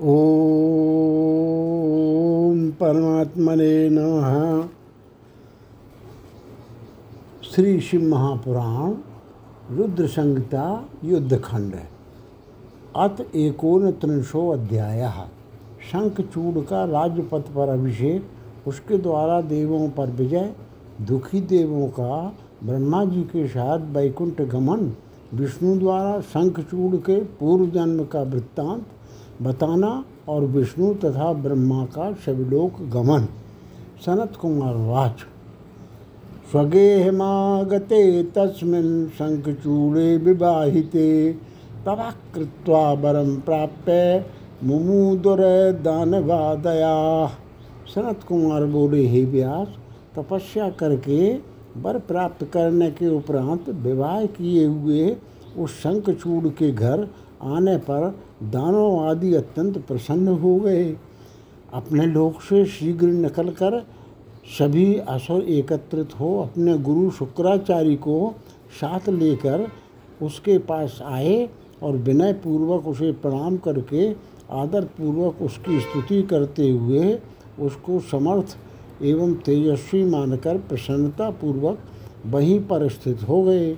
ओम परमात्मने नमः। श्री शिव महापुराण रुद्र संहिता युद्धखंड अत एकोन त्रिंशो अध्याय शंखचूड़ का राजपथ पर अभिषेक, उसके द्वारा देवों पर विजय, दुखी देवों का, ब्रह्मा जी के साथ वैकुंठ गमन, विष्णु द्वारा शंखचूड़ के पूर्व जन्म का वृत्तांत बताना और विष्णु तथा ब्रह्मा का शविलोक गमन। सनत कुमार वाच। स्वगेहमागते तस्मिन् शङ्खचूडे विवाहिते। तवा कृत्वा वरं प्राप्य मुमुदुरदानवादया सनत कुमार बोले, हे व्यास, तपस्या करके वर प्राप्त करने के उपरांत विवाह किए हुए उस शंखचूड़ के घर आने पर दानव आदि अत्यंत प्रसन्न हो गए। अपने लोक से शीघ्र निकल कर सभी असुर एकत्रित हो अपने गुरु शुक्राचार्य को साथ लेकर उसके पास आए और विनय पूर्वक उसे प्रणाम करके आदर पूर्वक उसकी स्तुति करते हुए उसको समर्थ एवं तेजस्वी मानकर प्रसन्नता पूर्वक वहीं पर स्थित हो गए।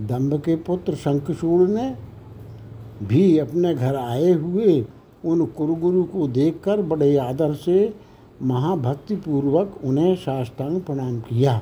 दम्भ के पुत्र शंखचूड़ ने भी अपने घर आए हुए उन कुरुगुरु को देखकर बड़े आदर से महाभक्तिपूर्वक उन्हें साष्टांग प्रणाम किया।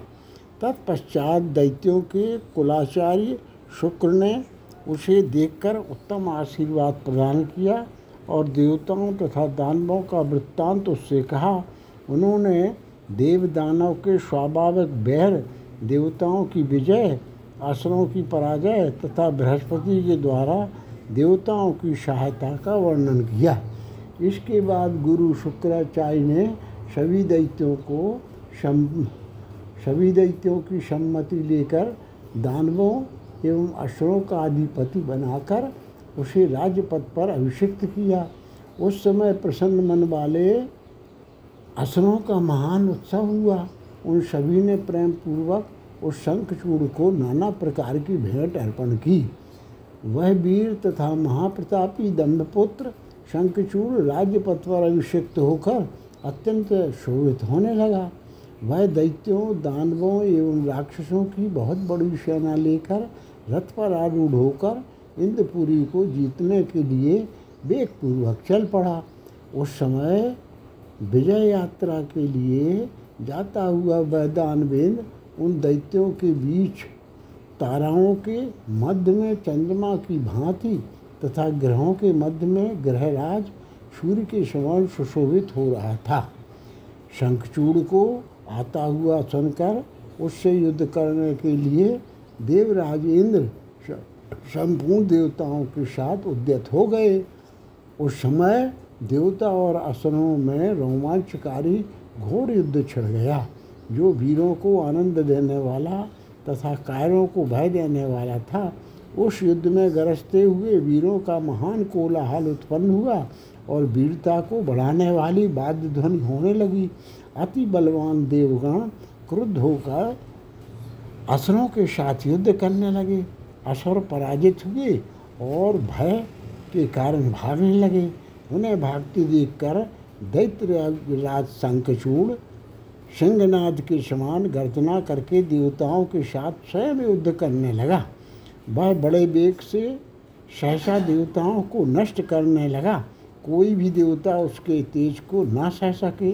तत्पश्चात दैत्यों के कुलाचार्य शुक्र ने उसे देखकर उत्तम आशीर्वाद प्रदान किया और देवताओं तथा दानवों का वृत्तांत उससे कहा, उन्होंने देव दानव के स्वाभाविक बैर, देवताओं की विजय, असुरों की पराजय तथा बृहस्पति के द्वारा देवताओं की सहायता का वर्णन किया। इसके बाद गुरु शुक्राचार्य ने सभी दैत्यों को सभी दैत्यों की सम्मति लेकर दानवों एवं असुरों का अधिपति बनाकर उसे राजपद पर अभिषिक्त किया। उस समय प्रसन्न मन वाले असुरों का महान उत्सव हुआ। उन सभी ने प्रेम पूर्वक उस शंखचूड़ को नाना प्रकार की भेंट अर्पण की। वह वीर तथा महाप्रतापी दंभपुत्र शंखचूड़ राज्यपथ पर अभिषिक्त होकर अत्यंत शोभित होने लगा। वह दैत्यों, दानवों एवं राक्षसों की बहुत बड़ी सेना लेकर रथ पर आरूढ़ होकर इंद्रपुरी को जीतने के लिए वेगपूर्वक चल पड़ा। उस समय विजय यात्रा के लिए जाता हुआ वह दानवेंद्र उन दैत्यों के बीच ताराओं के मध्य में चंद्रमा की भांति तथा ग्रहों के मध्य में ग्रहराज सूर्य के समान सुशोभित हो रहा था। शंखचूड़ को आता हुआ सुनकर उससे युद्ध करने के लिए देवराज इंद्र संपूर्ण देवताओं के साथ उद्यत हो गए। उस समय देवता और असुरों में रोमांचकारी घोर युद्ध छिड़ गया, जो वीरों को आनंद देने वाला तथा कायरों को भय देने वाला था। उस युद्ध में गरजते हुए वीरों का महान कोलाहल उत्पन्न हुआ और वीरता को बढ़ाने वाली वाद्य ध्वनि होने लगी। अति बलवान देवगण क्रुद्ध होकर असुरों के साथ युद्ध करने लगे। असुर पराजित हुए और भय के कारण भागने लगे। उन्हें भागते देखकर दैत्य राज शंखचूड़ सिंहनाद के समान गर्जना करके देवताओं के साथ स्वयं युद्ध करने लगा। वह बड़े वेग से सहसा देवताओं को नष्ट करने लगा। कोई भी देवता उसके तेज को ना सह सके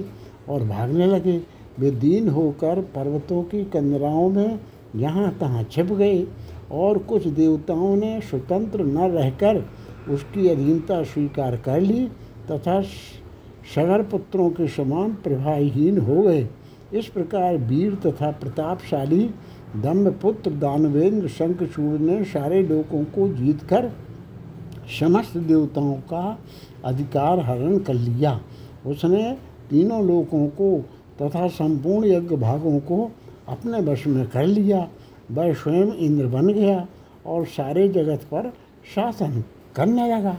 और भागने लगे। वे दीन होकर पर्वतों की कंदराओं में यहाँ तहाँ छिप गए और कुछ देवताओं ने स्वतंत्र न रहकर उसकी अधीनता स्वीकार कर ली तथा सगर पुत्रों के समान प्रभाहीन हो गए। इस प्रकार वीर तथा प्रतापशाली दम्भपुत्र दानवेंद्र शंखचूड़ ने सारे लोगों को जीतकर समस्त देवताओं का अधिकार हरण कर लिया। उसने तीनों लोगों को तथा संपूर्ण यज्ञ भागों को अपने वश में कर लिया। वह स्वयं इंद्र बन गया और सारे जगत पर शासन करने लगा।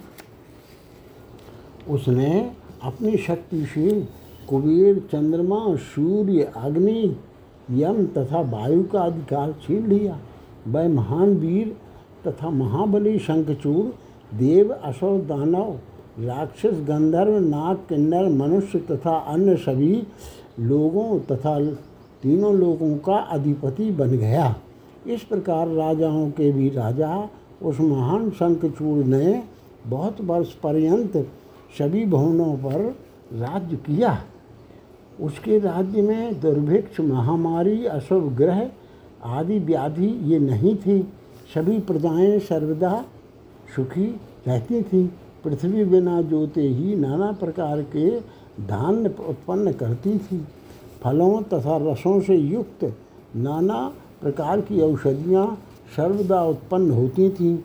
उसने अपनी शक्ति से कुबेर, चंद्रमा, सूर्य, अग्नि, यम तथा वायु का अधिकार छीन लिया। वह महान वीर तथा महाबली शंखचूड़ देव, असुर, दानव, राक्षस, गंधर्व, नाग, किन्नर, मनुष्य तथा अन्य सभी लोगों तथा तीनों लोगों का अधिपति बन गया। इस प्रकार राजाओं के भी राजा उस महान शंखचूड़ ने बहुत वर्ष पर्यंत सभी भवनों पर राज्य किया। उसके राज्य में दुर्भिक्ष, महामारी, अशुभ ग्रह आदि व्याधि ये नहीं थी। सभी प्रजाएँ सर्वदा सुखी रहती थीं। पृथ्वी बिना जोते ही नाना प्रकार के धान्य उत्पन्न करती थी। फलों तथा रसों से युक्त नाना प्रकार की औषधियाँ सर्वदा उत्पन्न होती थीं।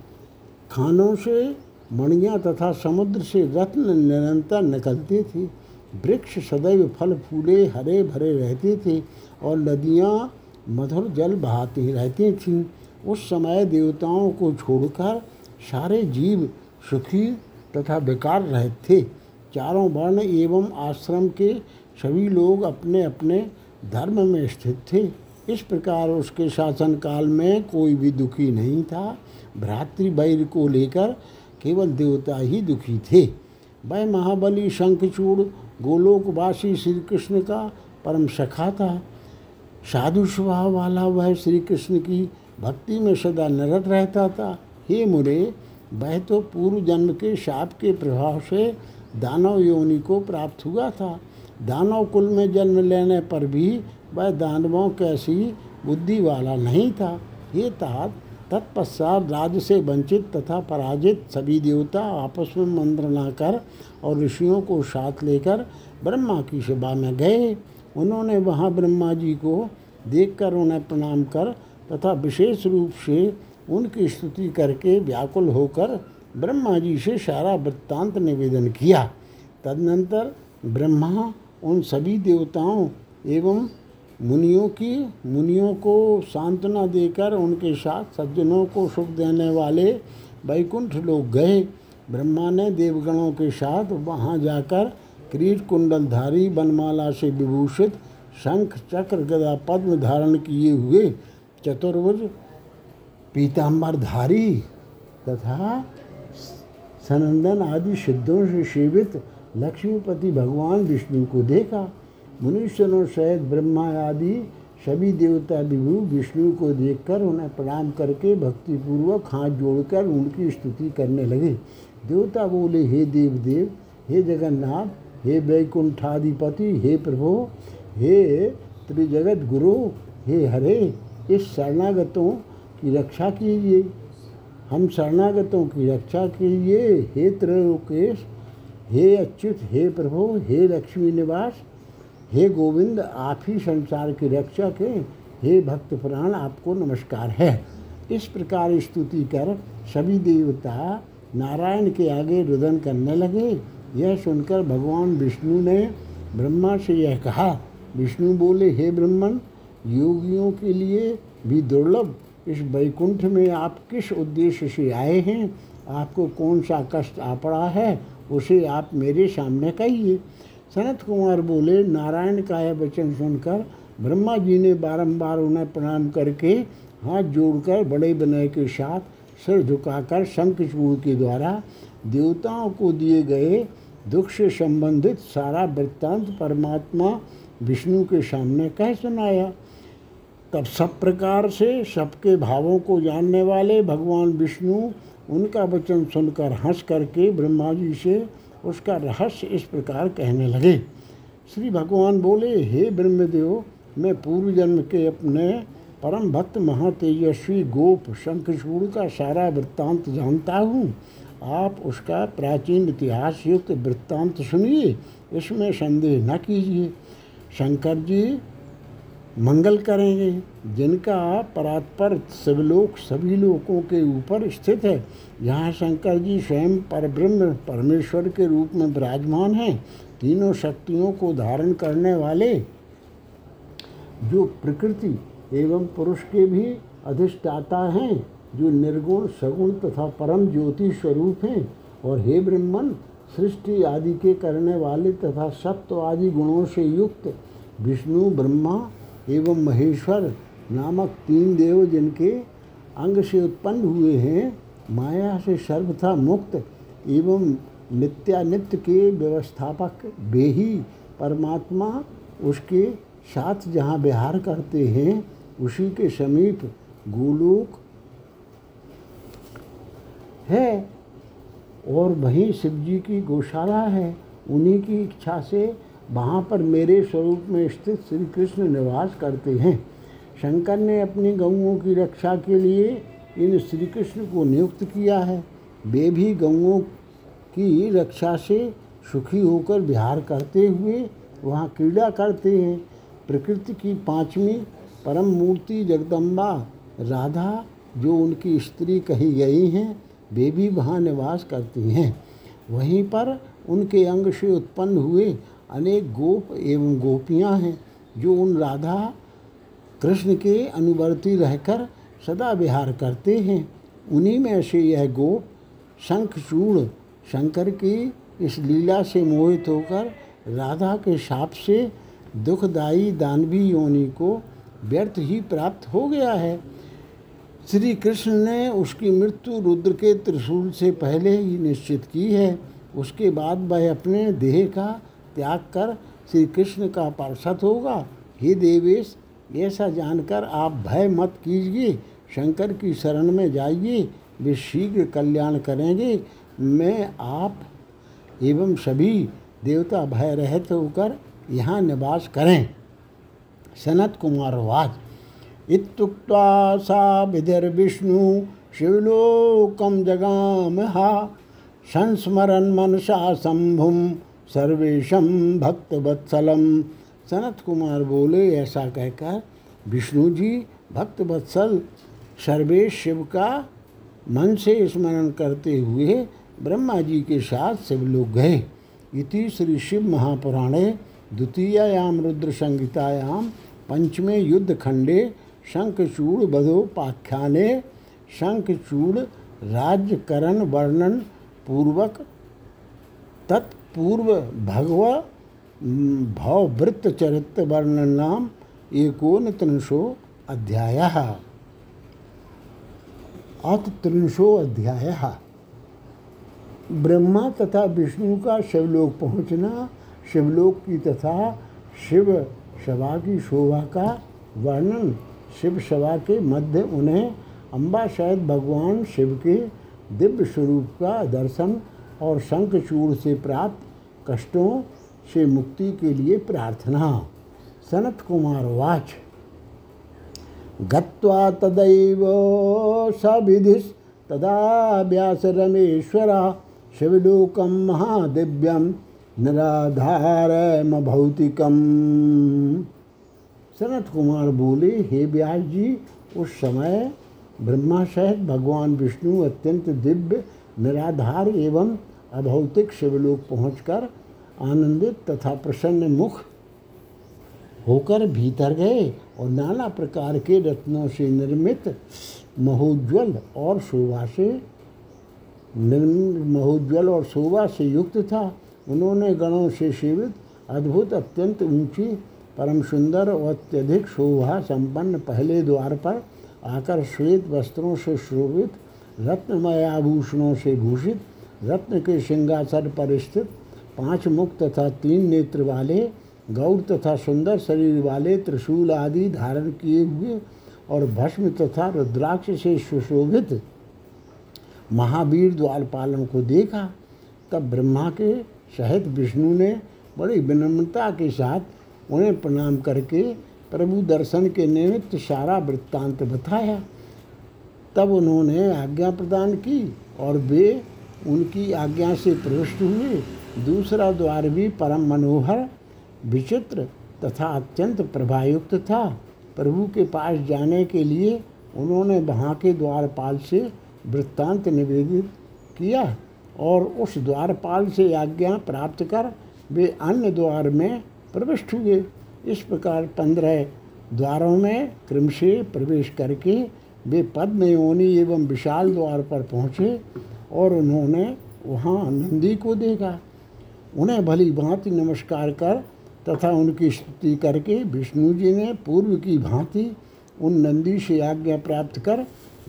खानों से, मणियाँ तथा समुद्र से रत्न निरंतर निकलती थी। वृक्ष सदैव फल फूले हरे भरे रहते थे और नदियाँ मधुर जल बहाती रहती थीं। उस समय देवताओं को छोड़कर सारे जीव सुखी तथा बेकार रहे थे चारों वर्ण एवं आश्रम के सभी लोग अपने अपने धर्म में स्थित थे। इस प्रकार उसके शासनकाल में कोई भी दुखी नहीं था। भ्रातृवैर को लेकर केवल देवता ही दुखी थे। वह महाबली शंखचूड़ गोलोकवासी श्री कृष्ण का परम सखा था। साधु स्वभाव वाला वह श्री कृष्ण की भक्ति में सदा निरत रहता था। हे मुरे, वह तो पूर्व जन्म के शाप के प्रभाव से दानव योनि को प्राप्त हुआ था। दानव कुल में जन्म लेने पर भी वह दानवों कैसी बुद्धि वाला नहीं था। ये तात तत्पश्चात राज्य से वंचित तथा पराजित सभी देवता आपस में मंत्रणा कर और ऋषियों को साथ लेकर ब्रह्मा की सभा में गए। उन्होंने वहाँ ब्रह्मा जी को देखकर उन्हें प्रणाम कर तथा विशेष रूप से उनकी स्तुति करके व्याकुल होकर ब्रह्मा जी से सारा वृत्तांत निवेदन किया। तदनंतर ब्रह्मा उन सभी देवताओं एवं मुनियों की, मुनियों को सांत्वना देकर उनके साथ सज्जनों को सुख देने वाले वैकुंठ लोग गए। ब्रह्मा ने देवगणों के साथ वहाँ जाकर क्रीट कुंडलधारी बनमाला से विभूषित शंख, चक्र, गदा, पद्म धारण किए हुए चतुर्भुज पीताम्बरधारी तथा सनंदन आदि सिद्धों से सेवित लक्ष्मीपति भगवान विष्णु को देखा। मनुष्यों सहित ब्रह्मा आदि सभी देवता विभु विष्णु को देखकर उन्हें प्रणाम करके भक्तिपूर्वक हाथ जोड़कर उनकी स्तुति करने लगे। देवता बोले, हे देव देव हे जगन्नाथ, हे वैकुंठाधिपति, हे प्रभु, हे त्रिजगत गुरु, हे हरे, इस शरणागतों की रक्षा कीजिए। हम शरणागतों की रक्षा कीजिए। हे त्रयोकेश, हे अच्युत, हे प्रभु, हे लक्ष्मी निवास हे गोविंद, आप ही संसार की रक्षक हैं हे भक्त प्राण, आपको नमस्कार है। इस प्रकार स्तुति कर सभी देवता नारायण के आगे रुदन करने लगे। यह सुनकर भगवान विष्णु ने ब्रह्मा से यह कहा, विष्णु बोले, हे ब्रह्मन, योगियों के लिए भी दुर्लभ। इस वैकुंठ में आप किस उद्देश्य से आए हैं? आपको कौन सा कष्ट आ पड़ा है? उसे आप मेरे सामने कहिए। सनत कुमार बोले, नारायण का यह वचन सुनकर? ब्रह्मा जी ने बारंबार उन्हें प्रणाम करके हाथ जोड़कर बड़े विनय के साथ सिर झुकाकर शंखचूड़ के द्वारा देवताओं को दिए गए दुख से संबंधित सारा वृत्तांत परमात्मा विष्णु के सामने कह सुनाया। तब सब प्रकार से सबके भावों को जानने वाले भगवान विष्णु उनका वचन सुनकर हंस करके ब्रह्मा जी से उसका रहस्य इस प्रकार कहने लगे। श्री भगवान बोले, हे ब्रह्मदेव, मैं पूर्व जन्म के अपने परम भक्त महातेजस्वी गोप शंखचूड़ का सारा वृत्तांत जानता हूँ। आप उसका प्राचीन इतिहास युक्त वृत्तांत सुनिए, इसमें संदेह न कीजिए। शंकर जी मंगल करेंगे, जिनका परात्पर शिवलोक सभी लोगों के ऊपर स्थित है। यहाँ शंकर जी स्वयं परब्रह्म, परमेश्वर के रूप में विराजमान हैं। तीनों शक्तियों को धारण करने वाले, जो प्रकृति एवं पुरुष के भी अधिष्ठाता हैं, जो निर्गुण, सगुण तथा परम ज्योति स्वरूप हैं और हे ब्रह्मन, सृष्टि आदि के करने वाले तथा सत्व आदि गुणों से युक्त विष्णु, ब्रह्मा एवं महेश्वर नामक तीन देव जिनके अंग से उत्पन्न हुए हैं, माया से सर्वथा मुक्त एवं नित्यानित्य के व्यवस्थापक वे ही परमात्मा उसके साथ जहाँ विहार करते हैं, उसी के समीप गोलोक है। और वहीं शिव जी की गौशाला है, उन्हीं की इच्छा से वहाँ पर मेरे स्वरूप में स्थित श्री कृष्ण निवास करते हैं। शंकर ने अपनी गऊओं की रक्षा के लिए इन श्री कृष्ण को नियुक्त किया है। वे भी गऊओं की रक्षा से सुखी होकर विहार करते हुए वहाँ क्रीड़ा करते हैं। प्रकृति की पांचवी परम मूर्ति जगदम्बा राधा, जो उनकी स्त्री कही गई हैं, वे भी वहाँ निवास करती हैं। वहीं पर उनके अंग से उत्पन्न हुए अनेक गोप एवं गोपियाँ हैं जो उन राधा कृष्ण के अनुवर्ती रहकर सदा विहार करते हैं। उन्हीं में से यह गोप शंखचूड़ शंकर की इस लीला से मोहित होकर राधा के साप से दुखदायी दानवी योनि को व्यर्थ ही प्राप्त हो गया है। श्री कृष्ण ने उसकी मृत्यु रुद्र के त्रिशूल से पहले ही निश्चित की है। उसके बाद वह अपने देह का त्याग कर, श्री कृष्ण का पार्षद होगा। हे देवेश, ऐसा जानकर आप भय मत कीजिए, शंकर की शरण में जाइए, वे शीघ्र कल्याण करेंगे। मैं आप एवं सभी देवता भय रहित होकर यहाँ निवास करें। सनत कुमार वाज इतुक्ता सा विधिर्विष्णु शिवलोकम जगाम। हा संस्मरण मनसा शंभुम सर्वेशम भक्तवत्सलम सनत कुमार बोले ऐसा कहकर विष्णु जी भक्त वत्सल सर्वेश शिव का मन से स्मरण करते हुए ब्रह्मा जी के साथ शिव लोग गए। इति श्री शिव महापुराणे द्वितीयायाम रुद्र संहितायाम पंचमे युद्ध खंडे शंखचूड़ बधोपाख्याने शंखचूड़ राज्यकरण वर्णन पूर्वक तत्पूर्व भगव भववृत्त चरित्र वर्णन नाम एकोन त्रिंशो अध्याय। अथ त्रिंशो अध्याय। ब्रह्मा तथा विष्णु का शिवलोक पहुँचना, शिवलोक की तथा शिव सभा की शोभा का वर्णन शिव सभा के मध्य उन्हें अम्बा शायद भगवान शिव के दिव्य स्वरूप का दर्शन और शंखचूड़ से प्राप्त कष्टों से मुक्ति के लिए प्रार्थना। सनत कुमार वाच। गत्वा तदैव सविधिस् तदा व्यास रमेश्वर शिवलोकम महादिव्यम निराधारम भौतिकम। सनत कुमार बोले, हे व्यास जी, उस समय ब्रह्मा सहित भगवान विष्णु अत्यंत दिव्य, निराधार एवं अभौतिक शिवलोक पहुंचकर आनंदित तथा प्रसन्न मुख होकर भीतर गए और नाना प्रकार के रत्नों से निर्मित महोज्वल और शोभा से महोज्वल और शोभा से युक्त था। उन्होंने गणों से सेवित अद्भुत, अत्यंत ऊँची, परम सुंदर और अत्यधिक शोभा संपन्न पहले द्वार पर आकर श्वेत वस्त्रों से शोभित रत्नमय आभूषणों से भूषित रत्न के सिंहासन पर स्थित पाँच मुख तथा तीन नेत्र वाले, गौर तथा सुंदर शरीर वाले त्रिशूल आदि धारण किए हुए और भस्म तथा रुद्राक्ष से सुशोभित महावीर द्वारपालन को देखा, तब ब्रह्मा के सहित विष्णु ने बड़ी विनम्रता के साथ उन्हें प्रणाम करके प्रभु दर्शन के निमित्त सारा वृत्तांत बताया। तब उन्होंने आज्ञा प्रदान की और वे उनकी आज्ञा से प्रविष्ट हुए। दूसरा द्वार भी परम मनोहर, विचित्र तथा अत्यंत प्रभायुक्त था। प्रभु के पास जाने के लिए उन्होंने वहाँ के द्वारपाल से वृत्तांत निवेदित किया और उस द्वारपाल से आज्ञा प्राप्त कर वे अन्य द्वार में प्रविष्ट हुए। इस प्रकार पंद्रह द्वारों में क्रम से प्रवेश करके वे पद्मयोनी एवं विशाल द्वार पर पहुँचे। और उन्होंने वहाँ नंदी को देखा। उन्हें भली भांति नमस्कार कर तथा उनकी स्तुति करके विष्णु जी ने पूर्व की भांति उन नंदी से आज्ञा प्राप्त कर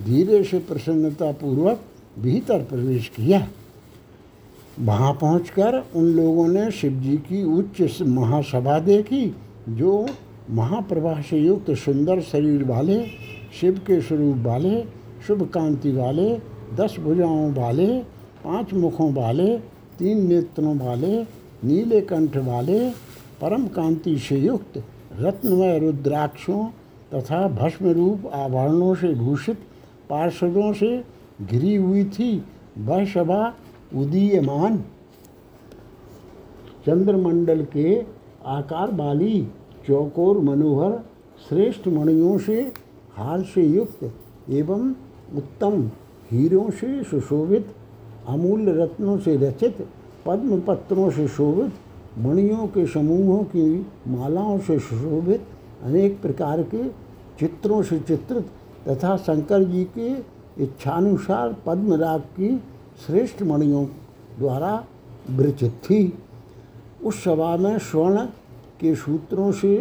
धीरे से प्रसन्नता पूर्वक भीतर प्रवेश किया। वहाँ पहुंचकर उन लोगों ने शिव जी की उच्च महासभा देखी, जो महाप्रभा से युक्त सुंदर शरीर वाले, शिव के स्वरूप वाले, शुभ कांति वाले दस भुजाओं वाले, पाँच मुखों वाले, तीन नेत्रों वाले, नीले कंठ वाले, परम कांति से युक्त, रत्नमय रुद्राक्षों तथा भस्म रूप आभरणों से भूषित पार्षदों से घिरी हुई थी वह सभा उदीयमान। चंद्रमंडल के आकार वाली चौकोर मनोहर, श्रेष्ठ मणियों से हार से युक्त एवं उत्तम हीरों से सुशोभित, अमूल्य रत्नों से रचित पद्म पत्रों से शोभित, मणियों के समूहों की मालाओं से सुशोभित, अनेक प्रकार के चित्रों से चित्रित तथा शंकर जी के इच्छानुसार पद्मराग की श्रेष्ठ मणियों द्वारा विरचित थी। उस सभा में स्वर्ण के सूत्रों से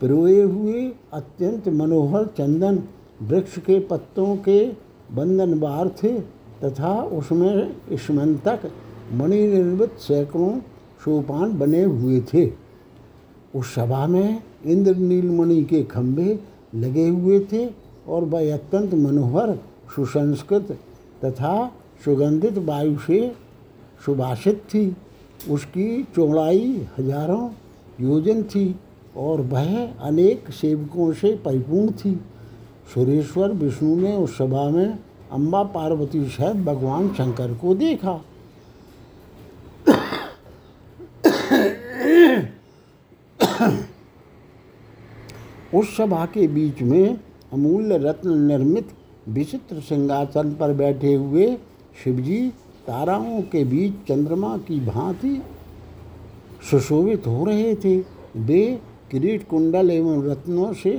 पिरोए हुए अत्यंत मनोहर चंदन, वृक्ष के पत्तों के बंधन बार थे तथा उसमें स्मंतक मणि निर्मित सैकड़ों सोपान बने हुए थे। उस सभा में इंद्र नीलमणि के खंभे लगे हुए थे और वह अत्यंत मनोहर, सुसंस्कृत तथा सुगंधित वायु से सुभाषित थी। उसकी चौड़ाई हज़ारों योजन थी और वह अनेक सेवकों से परिपूर्ण थी। सुरेश्वर विष्णु ने उस सभा में अम्बा पार्वती सहित भगवान शंकर को देखा। उस सभा के बीच में अमूल्य रत्न निर्मित विचित्र सिंहासन पर बैठे हुए शिवजी ताराओं के बीच चंद्रमा की भांति सुशोभित हो रहे थे। वे किरीट कुंडल एवं रत्नों से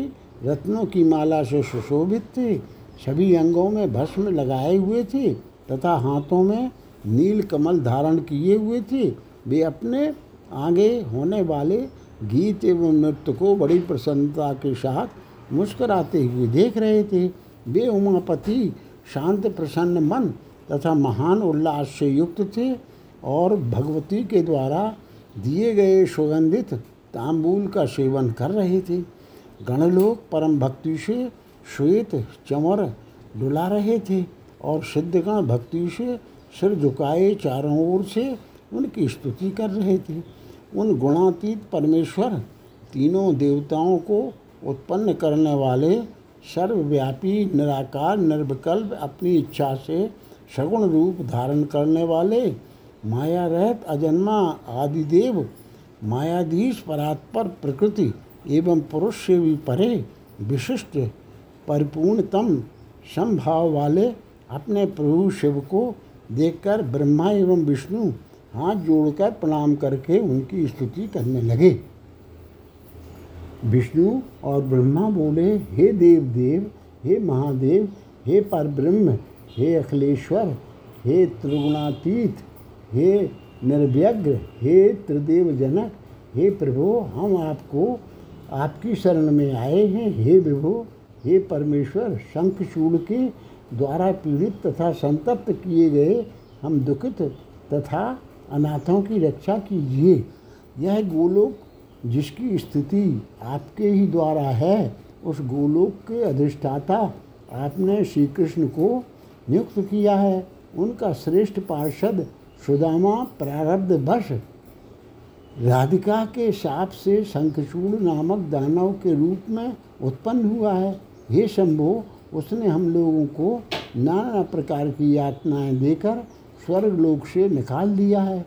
रत्नों की माला से सुशोभित थे, सभी अंगों में भस्म लगाए हुए थे तथा हाथों में नील कमल धारण किए हुए थे। वे अपने आगे होने वाले गीत एवं नृत्य को बड़ी प्रसन्नता के साथ मुस्कराते हुए देख रहे थे। वे उमापति, शांत, प्रसन्न मन तथा महान उल्लास से युक्त थे और भगवती के द्वारा दिए गए सुगंधित तांबूल का सेवन कर रहे थे। गणलोक परम भक्ति से श्वेत चमर डुला रहे थे और सिद्धगण भक्ति से सिर झुकाए चारों ओर से उनकी स्तुति कर रहे थे। उन गुणातीत परमेश्वर तीनों देवताओं को उत्पन्न करने वाले सर्वव्यापी, निराकार, निर्विकल्प अपनी इच्छा से सगुण रूप धारण करने वाले माया रहत अजन्मा आदिदेव, मायाधीश परात्पर प्रकृति एवं पुरुष से भी परे विशिष्ट परिपूर्णतम संभाव वाले अपने प्रभु शिव को देखकर ब्रह्मा एवं विष्णु हाथ जोड़कर प्रणाम करके उनकी स्तुति करने लगे। विष्णु और ब्रह्मा बोले, हे देव देव हे महादेव, हे परब्रह्म, हे अखिलेश्वर, हे त्रिगुणातीत, हे निर्व्यग्र, हे त्रिदेव जनक हे प्रभु, हम आपको आपकी शरण में आए हैं, हे विभु, हे परमेश्वर शंखचूड़ के द्वारा पीड़ित तथा संतप्त किए गए हम दुखित तथा अनाथों की रक्षा कीजिए। यह गोलोक जिसकी स्थिति आपके ही द्वारा है, उस गोलोक के अधिष्ठाता आपने श्री कृष्ण को नियुक्त किया है। उनका श्रेष्ठ पार्षद सुदामा प्रारब्ध वश राधिका के साप से शंखचूड़ नामक दानव के रूप में उत्पन्न हुआ है। हे शंभो, उसने हम लोगों को नाना प्रकार की यातनाएँ देकर स्वर्ग लोक से निकाल दिया है।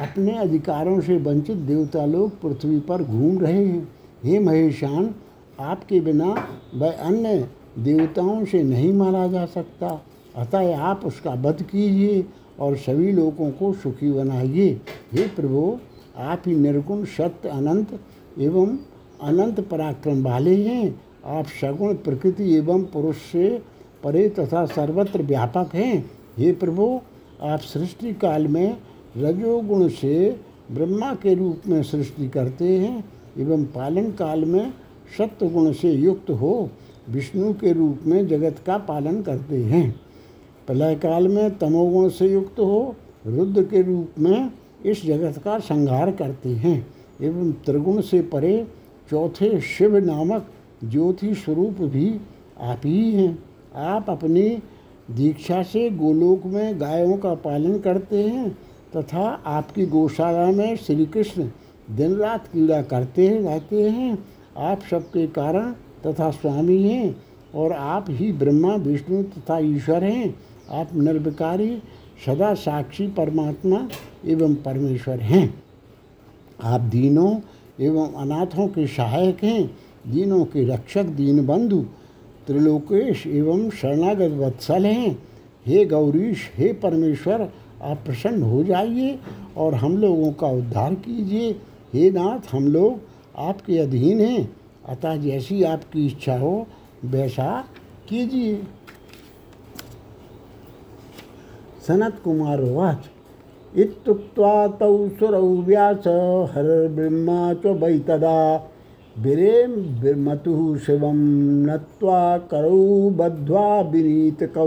अपने अधिकारों से वंचित देवता लोग पृथ्वी पर घूम रहे हैं। हे महेशान, आपके बिना वह अन्य देवताओं से नहीं मारा जा सकता। अतः आप उसका वध कीजिए और सभी लोगों को सुखी बनाइए। हे प्रभु आप ही निर्गुण सत्य अनंत एवं अनंत पराक्रम वाले हैं। आप सगुण प्रकृति एवं पुरुष से परे तथा सर्वत्र व्यापक हैं। हे प्रभु, आप सृष्टि काल में रजोगुण से ब्रह्मा के रूप में सृष्टि करते हैं एवं पालन काल में सत्य गुण से युक्त हो, विष्णु के रूप में जगत का पालन करते हैं। प्रलय काल में तमोगुण से युक्त हो, रुद्र के रूप में इस जगत का संहार करते हैं। एवं त्रिगुण से परे चौथे शिव नामक ज्योति स्वरूप भी आप ही हैं। आप अपनी दीक्षा से गोलोक में गायों का पालन करते हैं तथा आपकी गौशाला में श्री कृष्ण दिन रात कीड़ा करते रहते हैं। आप सबके कारण तथा स्वामी हैं और आप ही ब्रह्मा, विष्णु तथा ईश्वर हैं। आप निर्विकारी सदा साक्षी परमात्मा एवं परमेश्वर हैं। आप दीनों एवं अनाथों के सहायक हैं, दीनों के रक्षक दीन बंधु त्रिलोकेश एवं शरणागत वत्सल हैं। हे गौरीश, हे परमेश्वर, आप प्रसन्न हो जाइए और हम लोगों का उद्धार कीजिए। हे नाथ, हम लोग आपके अधीन हैं। अतः जैसी आपकी इच्छा हो, वैसा कीजिए। सनत कुमार वाच इत्युक्त्वा तौ सुरौ व्यास हरब्रह्मा च वै तदा। विरें मतुः शिवं नत्वा करौ बद्ध्वा विनीतकौ।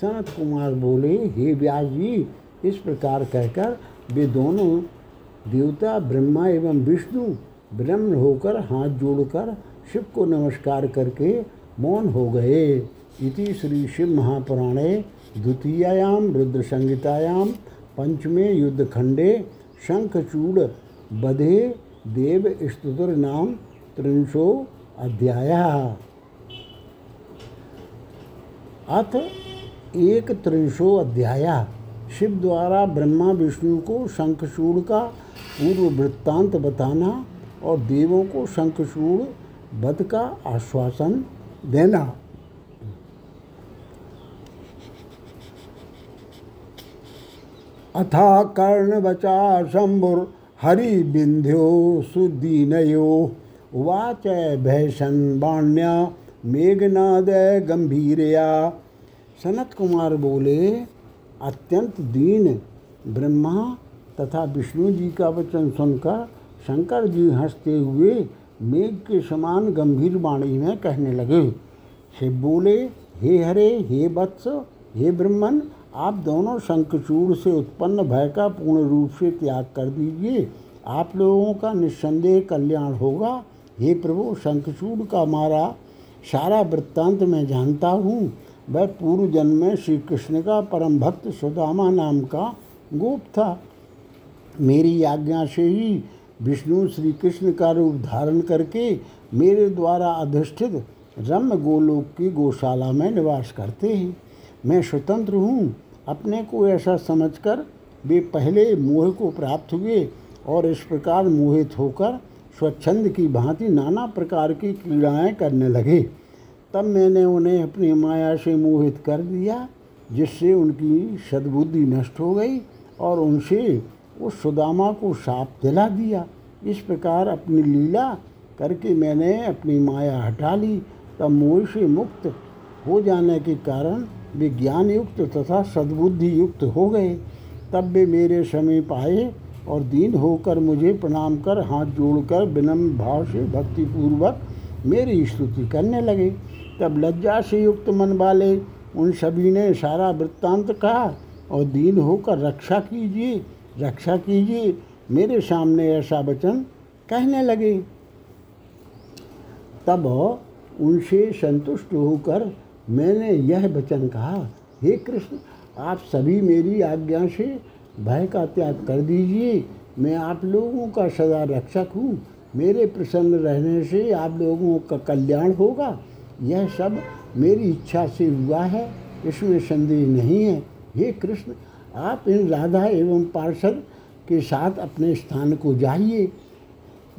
सनत कुमार बोले, हे व्यास जी, इस प्रकार कहकर वे दोनों देवता ब्रह्मा एवं विष्णु ब्रह्म होकर हाथ जोड़कर शिव को नमस्कार करके मौन हो गए। इति श्री शिव महापुराणे द्वितीयायाम रुद्र संहितायाम पंचमे युद्धखंडे, शंखचूड़, बधे, देव स्तुतिर नाम त्रिंशो अध्याय। अथ एक त्रिंशो अध्याय। शिव द्वारा ब्रह्मा विष्णु को शंखचूड़ का पूर्व वृत्तांत बताना और देवों को शंखचूड़ वध का आश्वासन देना। अथा कर्ण कर्णवचा शंभुर हरि बिंध्यो सुदीनयो। उवाच भैषण बाण्या, मेघनाद गंभीरया। सनत कुमार बोले, अत्यंत दीन ब्रह्मा तथा विष्णु जी का वचन सुनकर शंकर जी हँसते हुए मेघ के समान गंभीर वाणी में कहने लगे। शिव बोले, हे हरे, हे वत्स, हे ब्रह्मन आप दोनों शंखचूड़ से उत्पन्न भय का पूर्ण रूप से त्याग कर दीजिए। आप लोगों का निस्संदेह कल्याण होगा। हे प्रभु, शंखचूड़ का मारा सारा वृत्तांत मैं जानता हूँ। वह पूर्व जन्म में श्री कृष्ण का परम भक्त सुदामा नाम का गोप था। मेरी आज्ञा से ही विष्णु श्री कृष्ण का रूप धारण करके मेरे द्वारा अधिष्ठित रम्य गोलोक की गौशाला में निवास करते हैं। मैं स्वतंत्र हूँ। अपने को ऐसा समझकर वे पहले मोह को प्राप्त हुए और इस प्रकार मोहित होकर स्वच्छंद की भांति नाना प्रकार की क्रीड़ाएँ करने लगे। तब मैंने उन्हें अपनी माया से मोहित कर दिया, जिससे उनकी सद्बुद्धि नष्ट हो गई और उनसे उस सुदामा को साप दिला दिया। इस प्रकार अपनी लीला करके मैंने अपनी माया हटा ली। तब मोह से मुक्त हो जाने के कारण वे ज्ञान युक्त तथा सद्बुद्धि युक्त हो गए, तब वे मेरे समीप आए और दीन होकर मुझे प्रणाम कर हाथ जोड़कर विनम्र भाव से भक्तिपूर्वक मेरी स्तुति करने लगे। तब लज्जा से युक्त मन वाले उन सभी ने सारा वृत्तांत कहा और दीन होकर, रक्षा कीजिए रक्षा कीजिए। मेरे सामने ऐसा वचन कहने लगे। तब उनसे संतुष्ट होकर मैंने यह वचन कहा, हे कृष्ण, आप सभी मेरी आज्ञा से भय का त्याग कर दीजिए। मैं आप लोगों का सदा रक्षक हूँ। मेरे प्रसन्न रहने से आप लोगों का कल्याण होगा। यह सब मेरी इच्छा से हुआ है। इसमें संदेह नहीं है। हे कृष्ण, आप इन राधा एवं पार्षद के साथ अपने स्थान को जाइए।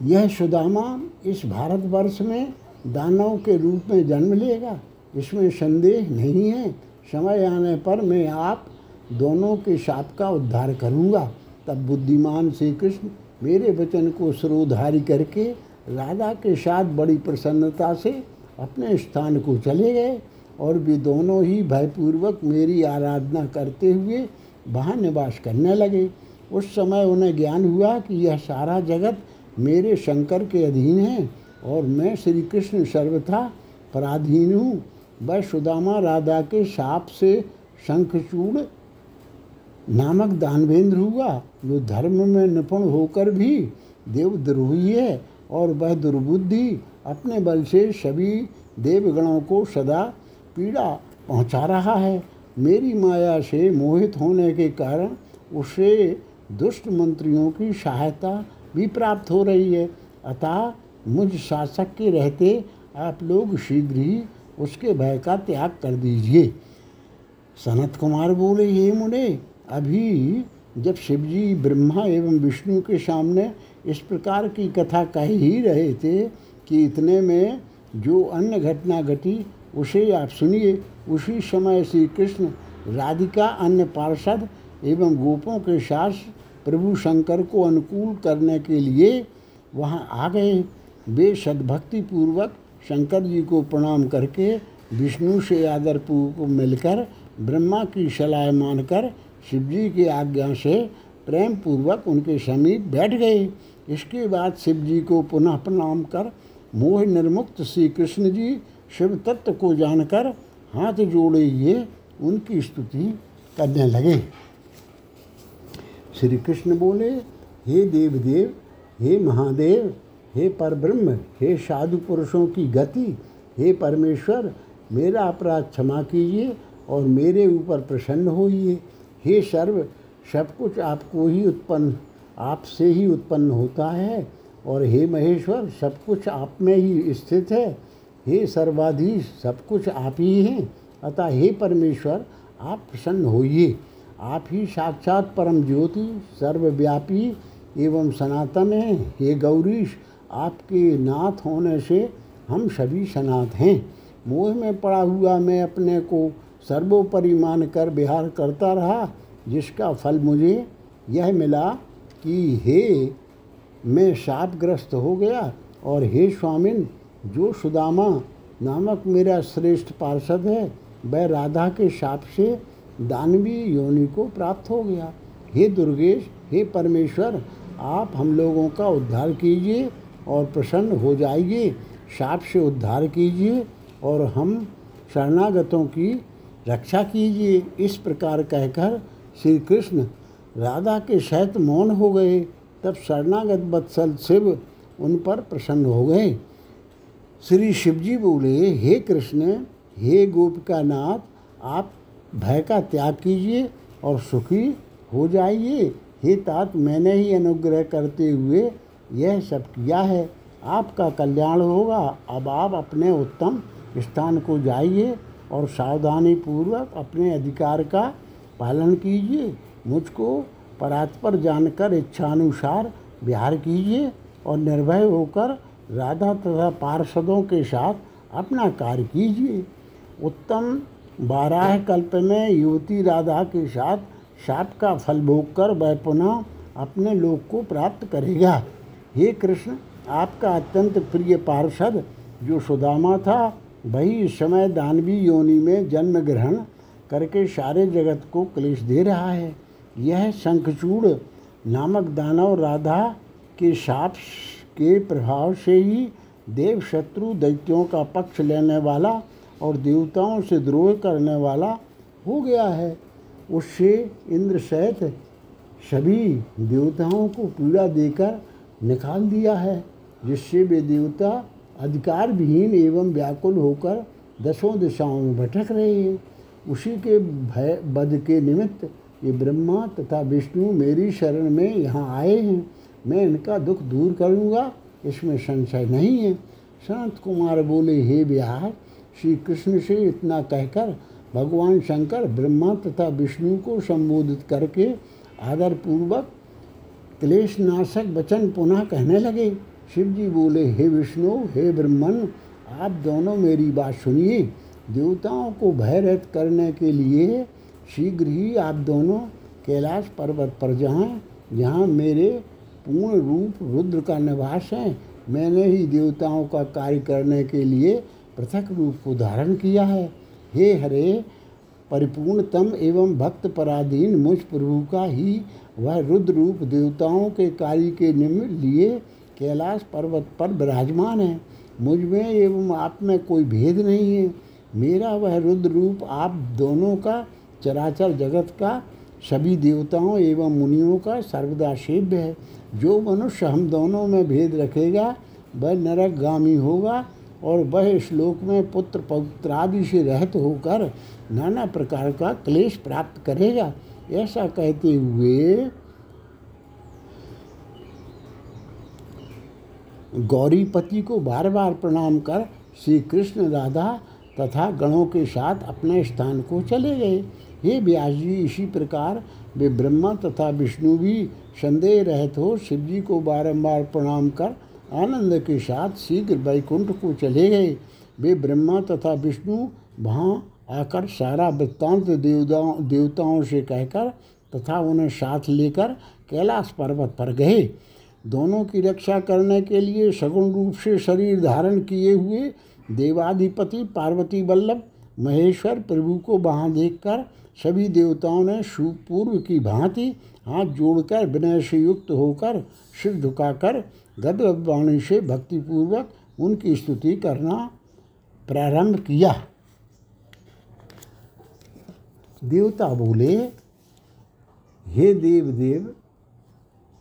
यह सुदामा इस भारतवर्ष में दानव के रूप में जन्म लेगा। इसमें संदेह नहीं है। समय आने पर मैं आप दोनों के साप का उद्धार करूँगा। तब बुद्धिमान श्री कृष्ण मेरे वचन को सरोधारी करके राधा के साथ बड़ी प्रसन्नता से अपने स्थान को चले गए और वे दोनों ही भयपूर्वक मेरी आराधना करते हुए वहाँ निवास करने लगे। उस समय उन्हें ज्ञान हुआ कि यह सारा जगत मेरे शंकर के अधीन है और मैं श्री कृष्ण सर्वथा पराधीन हूँ। वह सुदामा राधा के साप से शंखचूड़ नामक दानवेंद्र हुआ। जो धर्म में निपुण होकर भी देव देवद्रोही है और वह दुर्बुद्धि अपने बल से सभी देवगणों को सदा पीड़ा पहुँचा रहा है। मेरी माया से मोहित होने के कारण उसे दुष्ट मंत्रियों की सहायता भी प्राप्त हो रही है। अतः मुझ शासक के रहते आप लोग शीघ्र ही उसके भय का त्याग कर दीजिए। सनत कुमार बोले ये मुने, अभी जब शिवजी ब्रह्मा एवं विष्णु के सामने इस प्रकार की कथा कह ही रहे थे कि इतने में जो अन्य घटना घटी, उसे आप सुनिए। उसी समय श्री कृष्ण राधिका अन्य पार्षद एवं गोपों के साथ प्रभु शंकर को अनुकूल करने के लिए वहाँ आ गए। वे सद्भक्ति पूर्वक शंकर जी को प्रणाम करके विष्णु से आदर पूर्वक मिलकर, ब्रह्मा की सलाह मानकर, शिव जी की आज्ञा से प्रेम पूर्वक उनके समीप बैठ गए इसके बाद शिव जी को पुनः प्रणाम कर, मोह निर्मुक्त श्री कृष्ण जी शिव तत्व को जानकर हाथ जोड़े ये उनकी स्तुति करने लगे। श्री कृष्ण बोले, हे देव देव हे महादेव हे परब्रह्म, हे साधु पुरुषों की गति, हे परमेश्वर, मेरा अपराध क्षमा कीजिए और मेरे ऊपर प्रसन्न होइए। हे सर्व, सब कुछ आपको ही उत्पन्न आपसे ही उत्पन्न होता है और हे महेश्वर, सब कुछ आप में ही स्थित है। हे सर्वाधीश, सब कुछ आप ही हैं। अतः हे परमेश्वर, आप प्रसन्न होइए। आप ही साक्षात परम ज्योति, सर्वव्यापी एवं सनातन हैं। हे गौरीश आपके नाथ होने से हम सभी सनाथ हैं। मोह में पड़ा हुआ मैं अपने को सर्वोपरि मानकर विहार करता रहा, जिसका फल मुझे यह मिला कि हे, मैं शापग्रस्त हो गया और हे स्वामिन, जो सुदामा नामक मेरा श्रेष्ठ पार्षद है, वह राधा के शाप से दानवी योनि को प्राप्त हो गया। हे दुर्गेश, हे परमेश्वर, आप हम लोगों का उद्धार कीजिए। और प्रसन्न हो जाइए, शाप से उद्धार कीजिए और हम शरणागतों की रक्षा कीजिए। इस प्रकार कहकर श्री कृष्ण राधा के सहित मौन हो गए। तब शरणागत बत्सल शिव उन पर प्रसन्न हो गए। श्री शिवजी बोले, हे कृष्ण, हे गोपिका नाथ, आप भय का त्याग कीजिए और सुखी हो जाइए। हे तात, मैंने ही अनुग्रह करते हुए यह सब किया है। आपका कल्याण होगा। अब आप अपने उत्तम स्थान को जाइए और सावधानी पूर्वक अपने अधिकार का पालन कीजिए। मुझको परात्पर जानकर इच्छानुसार विहार कीजिए और निर्भय होकर राधा तथा पार्षदों के साथ अपना कार्य कीजिए। उत्तम बारह कल्प में युवती राधा के साथ साप का फल भोग कर वह पुनः अपने लोक को प्राप्त करेगा। हे कृष्ण, आपका अत्यंत प्रिय पार्षद जो सुदामा था, वही इस समय दानवी योनि में जन्म ग्रहण करके सारे जगत को क्लेश दे रहा है। यह शंखचूड़ नामक दानव राधा के साप के प्रभाव से ही देव शत्रु दैत्यों का पक्ष लेने वाला और देवताओं से द्रोह करने वाला हो गया है। उससे इंद्र सहित सभी देवताओं को पीड़ा देकर निकाल दिया है। जिससे वे देवता अधिकार विहीन एवं व्याकुल होकर दसों दिशाओं में भटक रहे हैं। उसी के भय बद के निमित्त ये ब्रह्मा तथा विष्णु मेरी शरण में यहाँ आए हैं। मैं इनका दुख दूर करूँगा इसमें संशय नहीं है। संत कुमार बोले, हे बिहार श्री कृष्ण से इतना कहकर भगवान शंकर ब्रह्मा तथा विष्णु को संबोधित करके आदरपूर्वक क्लेश नाशक वचन पुनः कहने लगे शिव जी बोले, हे विष्णु, हे ब्रह्मन, आप दोनों मेरी बात सुनिए। देवताओं को भयरहित करने के लिए शीघ्र ही आप दोनों कैलाश पर्वत पर जाएँ। जहाँ मेरे पूर्ण रूप रुद्र का निवास है। मैंने ही देवताओं का कार्य करने के लिए पृथक रूप को धारण किया है। हे हरे, परिपूर्णतम एवं भक्त पराधीन मुझ प्रभु का ही वह रुद्र रूप देवताओं के कार्य के निमित्त लिए कैलाश पर्वत पर विराजमान है। मुझमें एवं आप में कोई भेद नहीं है। मेरा वह रुद्र रूप आप दोनों का चराचर जगत का, सभी देवताओं एवं मुनियों का सर्वदा सेव्य है। जो मनुष्य हम दोनों में भेद रखेगा, वह नरकगामी होगा और वह श्लोक में पुत्र पौत्र आदि से रहत होकर नाना प्रकार का क्लेश प्राप्त करेगा। ऐसा कहते हुए गौरीपति को बार बार प्रणाम कर श्री कृष्ण राधा तथा गणों के साथ अपने स्थान को चले गए। हे व्यास जी इसी प्रकार वे ब्रह्मा तथा विष्णु भी संदेह रहत हो शिव जी को बारंबार प्रणाम कर आनंद के साथ शीघ्र वैकुंठ को चले गए। वे ब्रह्मा तथा विष्णु, वहाँ आकर सारा वृत्तांत देवताओं देवताओं से कहकर तथा उन्हें साथ लेकर कैलाश पर्वत पर गए। दोनों की रक्षा करने के लिए सगुण रूप से शरीर धारण किए हुए देवाधिपति पार्वती वल्लभ, महेश्वर प्रभु को वहाँ देखकर सभी देवताओं ने सुपूर्व की भांति हाथ जोड़कर विनय से युक्त होकर सिर झुकाकर गदगद वाणी से भक्तिपूर्वक उनकी स्तुति करना प्रारंभ किया। देवता बोले हे देव देव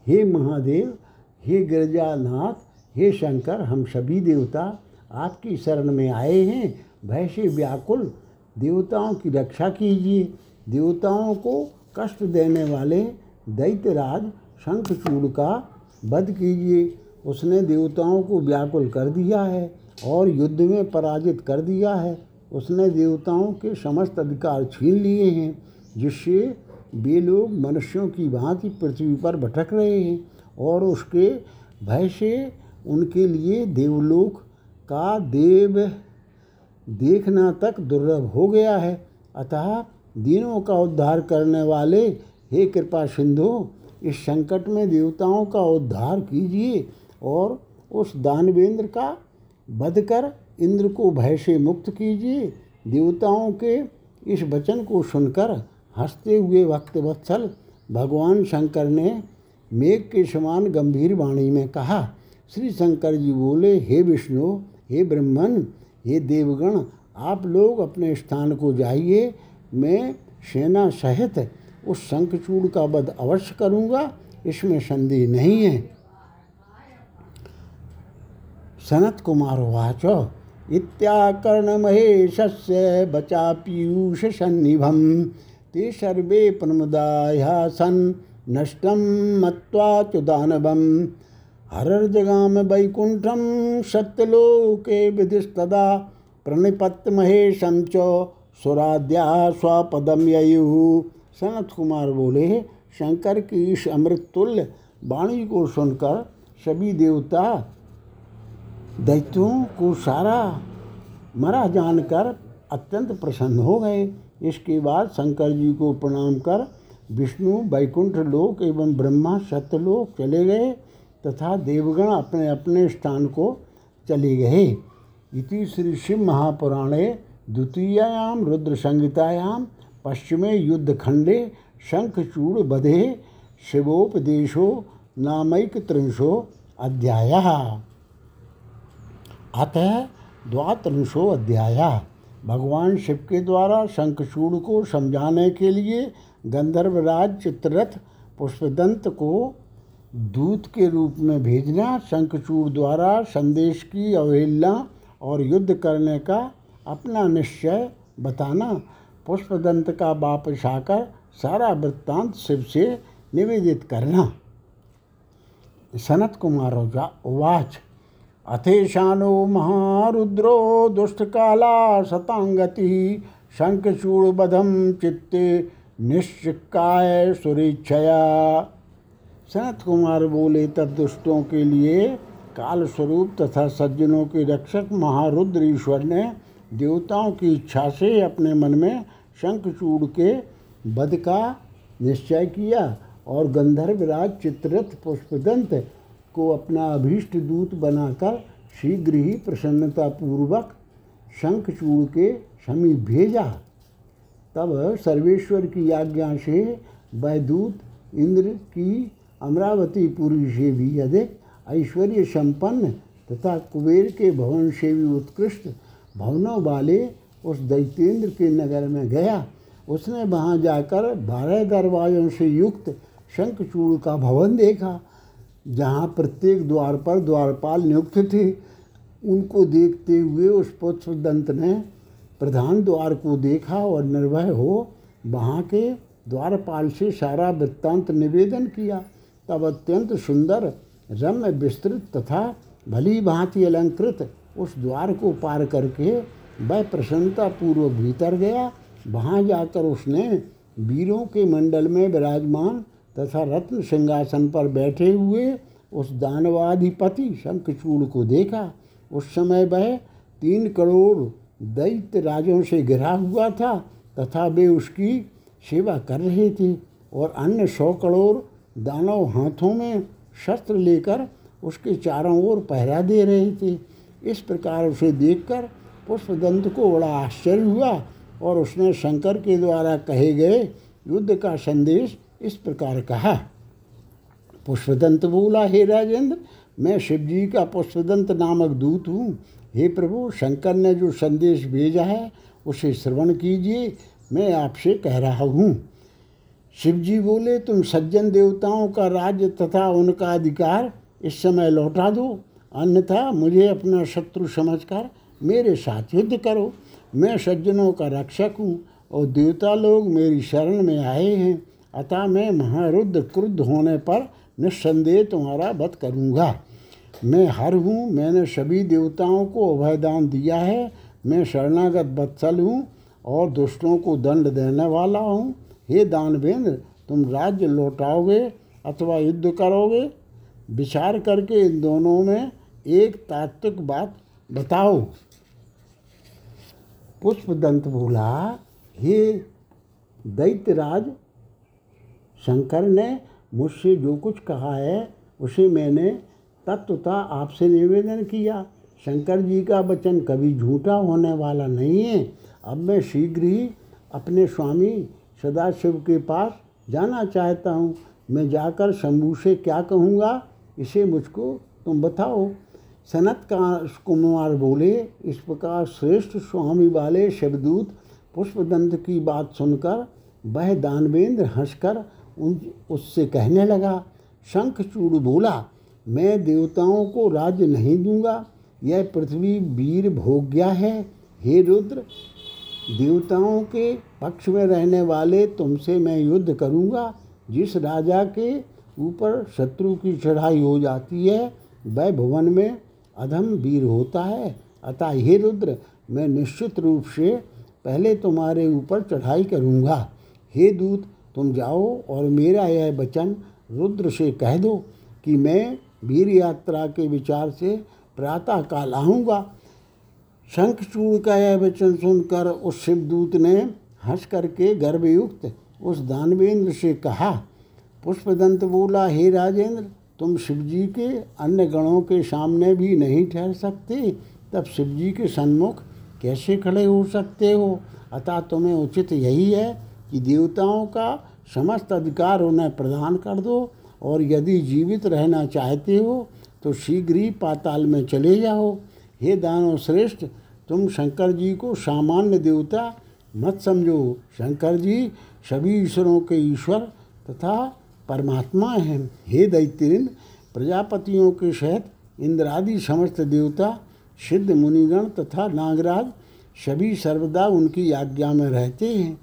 हे महादेव, हे गिरजानाथ, हे शंकर, हम सभी देवता आपकी शरण में आए हैं। भय से व्याकुल देवताओं की रक्षा कीजिए। देवताओं को कष्ट देने वाले दैत्यराज शंखचूड़ का वध कीजिए। उसने देवताओं को व्याकुल कर दिया है और युद्ध में पराजित कर दिया है। उसने देवताओं के समस्त अधिकार छीन लिए हैं, जिससे वे लोग मनुष्यों की भांति पृथ्वी पर भटक रहे हैं और उसके भय से उनके लिए देवलोक का देव देखना तक दुर्लभ हो गया है। अतः दीनों का उद्धार करने वाले, हे कृपा सिंधु, इस संकट में देवताओं का उद्धार कीजिए और उस दानवेंद्र का वध कर इंद्र को भय से मुक्त कीजिए। देवताओं के इस वचन को सुनकर हँसते हुए वक्त वत्सल भगवान शंकर ने मेघ के समान गंभीर वाणी में कहा, श्री शंकर जी बोले, हे विष्णु, हे ब्रह्मन, हे देवगण, आप लोग अपने स्थान को जाइए। मैं सेना सहित उस शंखचूड़ का वध अवश्य करूँगा। इसमें संदेह नहीं है। सनत कुमार वाच। इत्याकर्णमहेशस्य बचा पीयूष सन्निभम ते सर्वे प्रमुदाया सन नष्टम मत्वा च दानवम हरर्जगाम वैकुंठम सत्यलोके विधिस्तदा प्रणिपत महेशम च सुराद्या स्वपदम ययु। सनत कुमार बोले, शंकर की इस अमृत तुल्य वाणी को सुनकर सभी देवता दैत्यों को सारा मरा जानकर अत्यंत प्रसन्न हो गए। इसके बाद शंकर जी को प्रणाम कर विष्णु, वैकुंठ लोक एवं ब्रह्मा सत्यलोक चले गए तथा देवगण अपने अपने स्थान को चले गए। इति श्री शिव महापुराणे द्वितीयायाम रुद्र संहितायाम पश्चिमे युद्धखंडे शंखचूड़ बधे शिवोपदेशो नामैक त्रिंशो अध्याय। अतः द्वात्रिंशो अध्याय। भगवान शिव के द्वारा शंखचूड़ को समझाने के लिए गंधर्वराज चित्ररथ पुष्पदंत को दूत के रूप में भेजना शंखचूड़ द्वारा संदेश की अवहेलना और युद्ध करने का अपना निश्चय बताना। पुष्पदंत का वापस आकर सारा वृत्तांत शिव से निवेदित करना। सनत कुमार उवाच। अथेशानो महारुद्रो दुष्टकाला शतांगति शंखचूड़बधम चित्ते निश्चिकाय सुरीक्षया। सनत कुमार बोले, तब दुष्टों के लिए काल स्वरूप तथा सज्जनों के रक्षक महारुद्र ईश्वर ने देवताओं की इच्छा से अपने मन में शंखचूड़ के वध का निश्चय किया और गंधर्वराज चित्ररथ पुष्पदंत को अपना अभीष्ट दूत बनाकर शीघ्र ही प्रसन्नतापूर्वक शंखचूड़ के समीप भेजा। तब सर्वेश्वर की आज्ञा से वैदूत इंद्र की अमरावती पुरी से भी अधिक ऐश्वर्य संपन्न तथा कुबेर के भवन से भी उत्कृष्ट भवनों वाले उस दैतेंद्र के नगर में गया। उसने वहाँ जाकर बारह दरवाजों से युक्त शंखचूड़ का भवन देखा जहाँ प्रत्येक द्वार पर द्वारपाल नियुक्त थे, उनको देखते हुए उस पुष्पदंत ने प्रधान द्वार को देखा और निर्भय हो वहाँ के द्वारपाल से सारा वृत्तांत निवेदन किया। तब अत्यंत सुंदर, रम्य, विस्तृत तथा भली भांति अलंकृत उस द्वार को पार करके वह प्रसन्नतापूर्वक भीतर गया। वहाँ जाकर उसने वीरों के मंडल में विराजमान तथा रत्न सिंहासन पर बैठे हुए उस दानवाधिपति शंखचूड़ को देखा। उस समय वह तीन करोड़ दैत्य राजों से घिरा हुआ था तथा वे उसकी सेवा कर रहे थे और अन्य सौ करोड़ दानव हाथों में शस्त्र लेकर उसके चारों ओर पहरा दे रहे थे। इस प्रकार उसे देखकर पुष्पदंत को बड़ा आश्चर्य हुआ और उसने शंकर के द्वारा कहे गए युद्ध का संदेश इस प्रकार कहा, पुष्पदंत बोला, हे राजेंद्र, मैं शिवजी का पुष्पदंत नामक दूत हूँ। हे प्रभु, शंकर ने जो संदेश भेजा है, उसे श्रवण कीजिए, मैं आपसे कह रहा हूँ। शिवजी बोले, तुम सज्जन देवताओं का राज्य तथा उनका अधिकार इस समय लौटा दो। अन्यथा मुझे अपना शत्रु समझकर मेरे साथ युद्ध करो। मैं सज्जनों का रक्षक हूँ और देवता लोग मेरी शरण में आए हैं। अतः मैं महारुद्ध क्रुद्ध होने पर निस्संदेह तुम्हारा वध करूँगा। मैं हर हूँ, मैंने सभी देवताओं को अभयदान दिया है। मैं शरणागत बत्सल हूँ और दुष्टों को दंड देने वाला हूँ। हे दानवेंद्र, तुम राज्य लौटाओगे अथवा युद्ध करोगे? विचार करके इन दोनों में एक तात्विक बात बताओ। पुष्पदंत बोला, हे दैत्यराज शंकर ने मुझसे जो कुछ कहा है, उसे मैंने तत्वता आपसे निवेदन किया। शंकर जी का वचन कभी झूठा होने वाला नहीं है। अब मैं शीघ्र ही अपने स्वामी सदाशिव के पास जाना चाहता हूँ। मैं जाकर शंभू से क्या कहूँगा, इसे मुझको तुम बताओ। सनत का कुमार बोले, इस प्रकार श्रेष्ठ स्वामी वाले शिवदूत पुष्पदंत की बात सुनकर, वह दानवेंद्र हंसकर उन उससे कहने लगा शंखचूड़ बोला, मैं देवताओं को राज्य नहीं दूँगा। यह पृथ्वी वीर भोग्या है। हे रुद्र, देवताओं के पक्ष में रहने वाले तुमसे मैं युद्ध करूँगा। जिस राजा के ऊपर शत्रु की चढ़ाई हो जाती है, वह भुवन में अधम वीर होता है। अतः हे रुद्र, मैं निश्चित रूप से पहले तुम्हारे ऊपर चढ़ाई करूँगा। हे दूत तुम जाओ और मेरा यह वचन रुद्र से कह दो कि मैं वीर यात्रा के विचार से प्रातः काल आऊँगा। शंखचूड़ का यह वचन सुनकर उस शिवदूत ने हंस करके गर्भयुक्त उस दानवेंद्र से कहा, पुष्पदंत बोला, हे राजेंद्र, तुम शिवजी के अन्य गणों के सामने भी नहीं ठहर सकते। तब शिवजी के सन्मुख कैसे खड़े हो सकते हो? अतः तुम्हें उचित यही है कि देवताओं का समस्त अधिकार उन्हें प्रदान कर दो और यदि जीवित रहना चाहते हो तो शीघ्र ही पाताल में चले जाओ। हे दानव श्रेष्ठ, तुम शंकर जी को सामान्य देवता मत समझो। शंकर जी सभी ईश्वरों के ईश्वर तथा परमात्मा हैं। हे दैत्यरिन प्रजापतियों के सहित इंद्रादि समस्त देवता, सिद्ध मुनिगण तथा नागराज सभी सर्वदा उनकी आज्ञा में रहते हैं।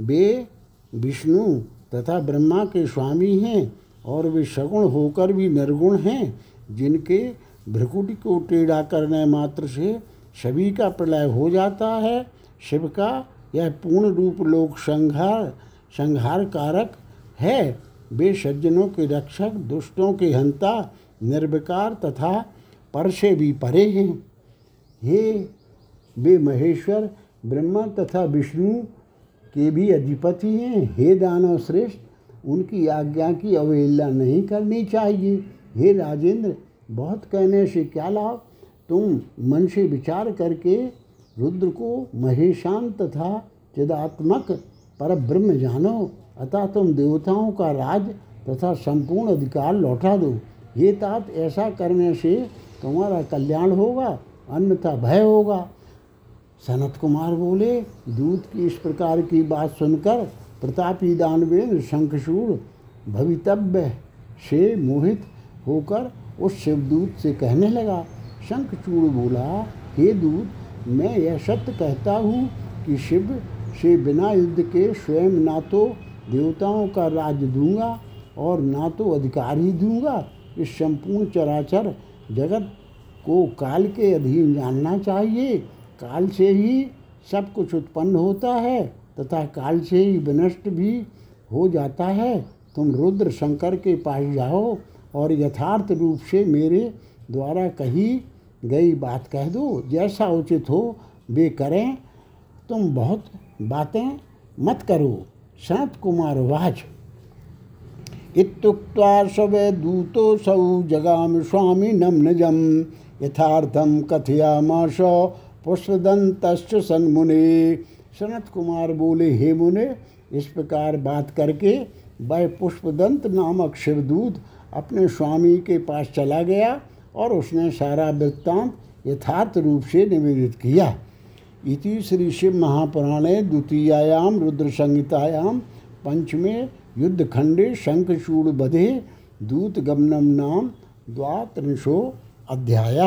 वे विष्णु तथा ब्रह्मा के स्वामी हैं और वे सगुण होकर भी निर्गुण हैं, जिनके भ्रकुटी को टेढ़ा करने मात्र से सभी का प्रलय हो जाता है। शिव का यह पूर्ण रूप लोक संहार संहार कारक है। वे सज्जनों के रक्षक, दुष्टों के हंता, निर्विकार तथा पर से भी परे हैं। हे, वे महेश्वर, ब्रह्मा तथा विष्णु के भी अधिपति हैं। हे दानव श्रेष्ठ उनकी आज्ञा की अवहेलना नहीं करनी चाहिए। हे राजेंद्र, बहुत कहने से क्या लाभ? तुम मन से विचार करके रुद्र को महेशान तथा चिदात्मक पर ब्रह्म जानो। अतः तुम देवताओं का राज तथा संपूर्ण अधिकार लौटा दो। ये तात ऐसा करने से तुम्हारा कल्याण होगा, अन्यथा भय होगा। सनत कुमार बोले, दूत की इस प्रकार की बात सुनकर प्रतापी दानवेंद्र शंखचूड़ भवितव्य से मोहित होकर उस शिवदूत से कहने लगा। शंखचूड़ बोला, हे दूत, मैं यह सत्य कहता हूँ कि शिव से बिना युद्ध के स्वयं ना तो देवताओं का राज्य दूँगा और ना तो अधिकार ही दूँगा। इस संपूर्ण चराचर जगत को काल के अधीन जानना चाहिए। काल से ही सब कुछ उत्पन्न होता है तथा काल से ही विनष्ट भी हो जाता है। तुम रुद्र शंकर के पास जाओ और यथार्थ रूप से मेरे द्वारा कही गई बात कह दो। जैसा उचित हो, वे करें। तुम बहुत बातें मत करो सनत कुमार वाच। इत्युक्त्वा सवै दूतोऽसौ जगाम स्वामी स्वामिनं निजं यथार्थं कथयामास पुष्पदंतश्च सन्मुने। सनत कुमार बोले, हे मुने, इस प्रकार बात करके वह पुष्पदंत नामक शिवदूत अपने स्वामी के पास चला गया और उसने सारा वृत्तांत यथार्थ रूप से निवेदित किया। इति श्री शिव महापुराणे द्वितीयायाम रुद्र संहितायाम पंचमे युद्धखंडे शंखचूड़ बधे दूत गमनम नाम द्वात्रिशो अध्याय।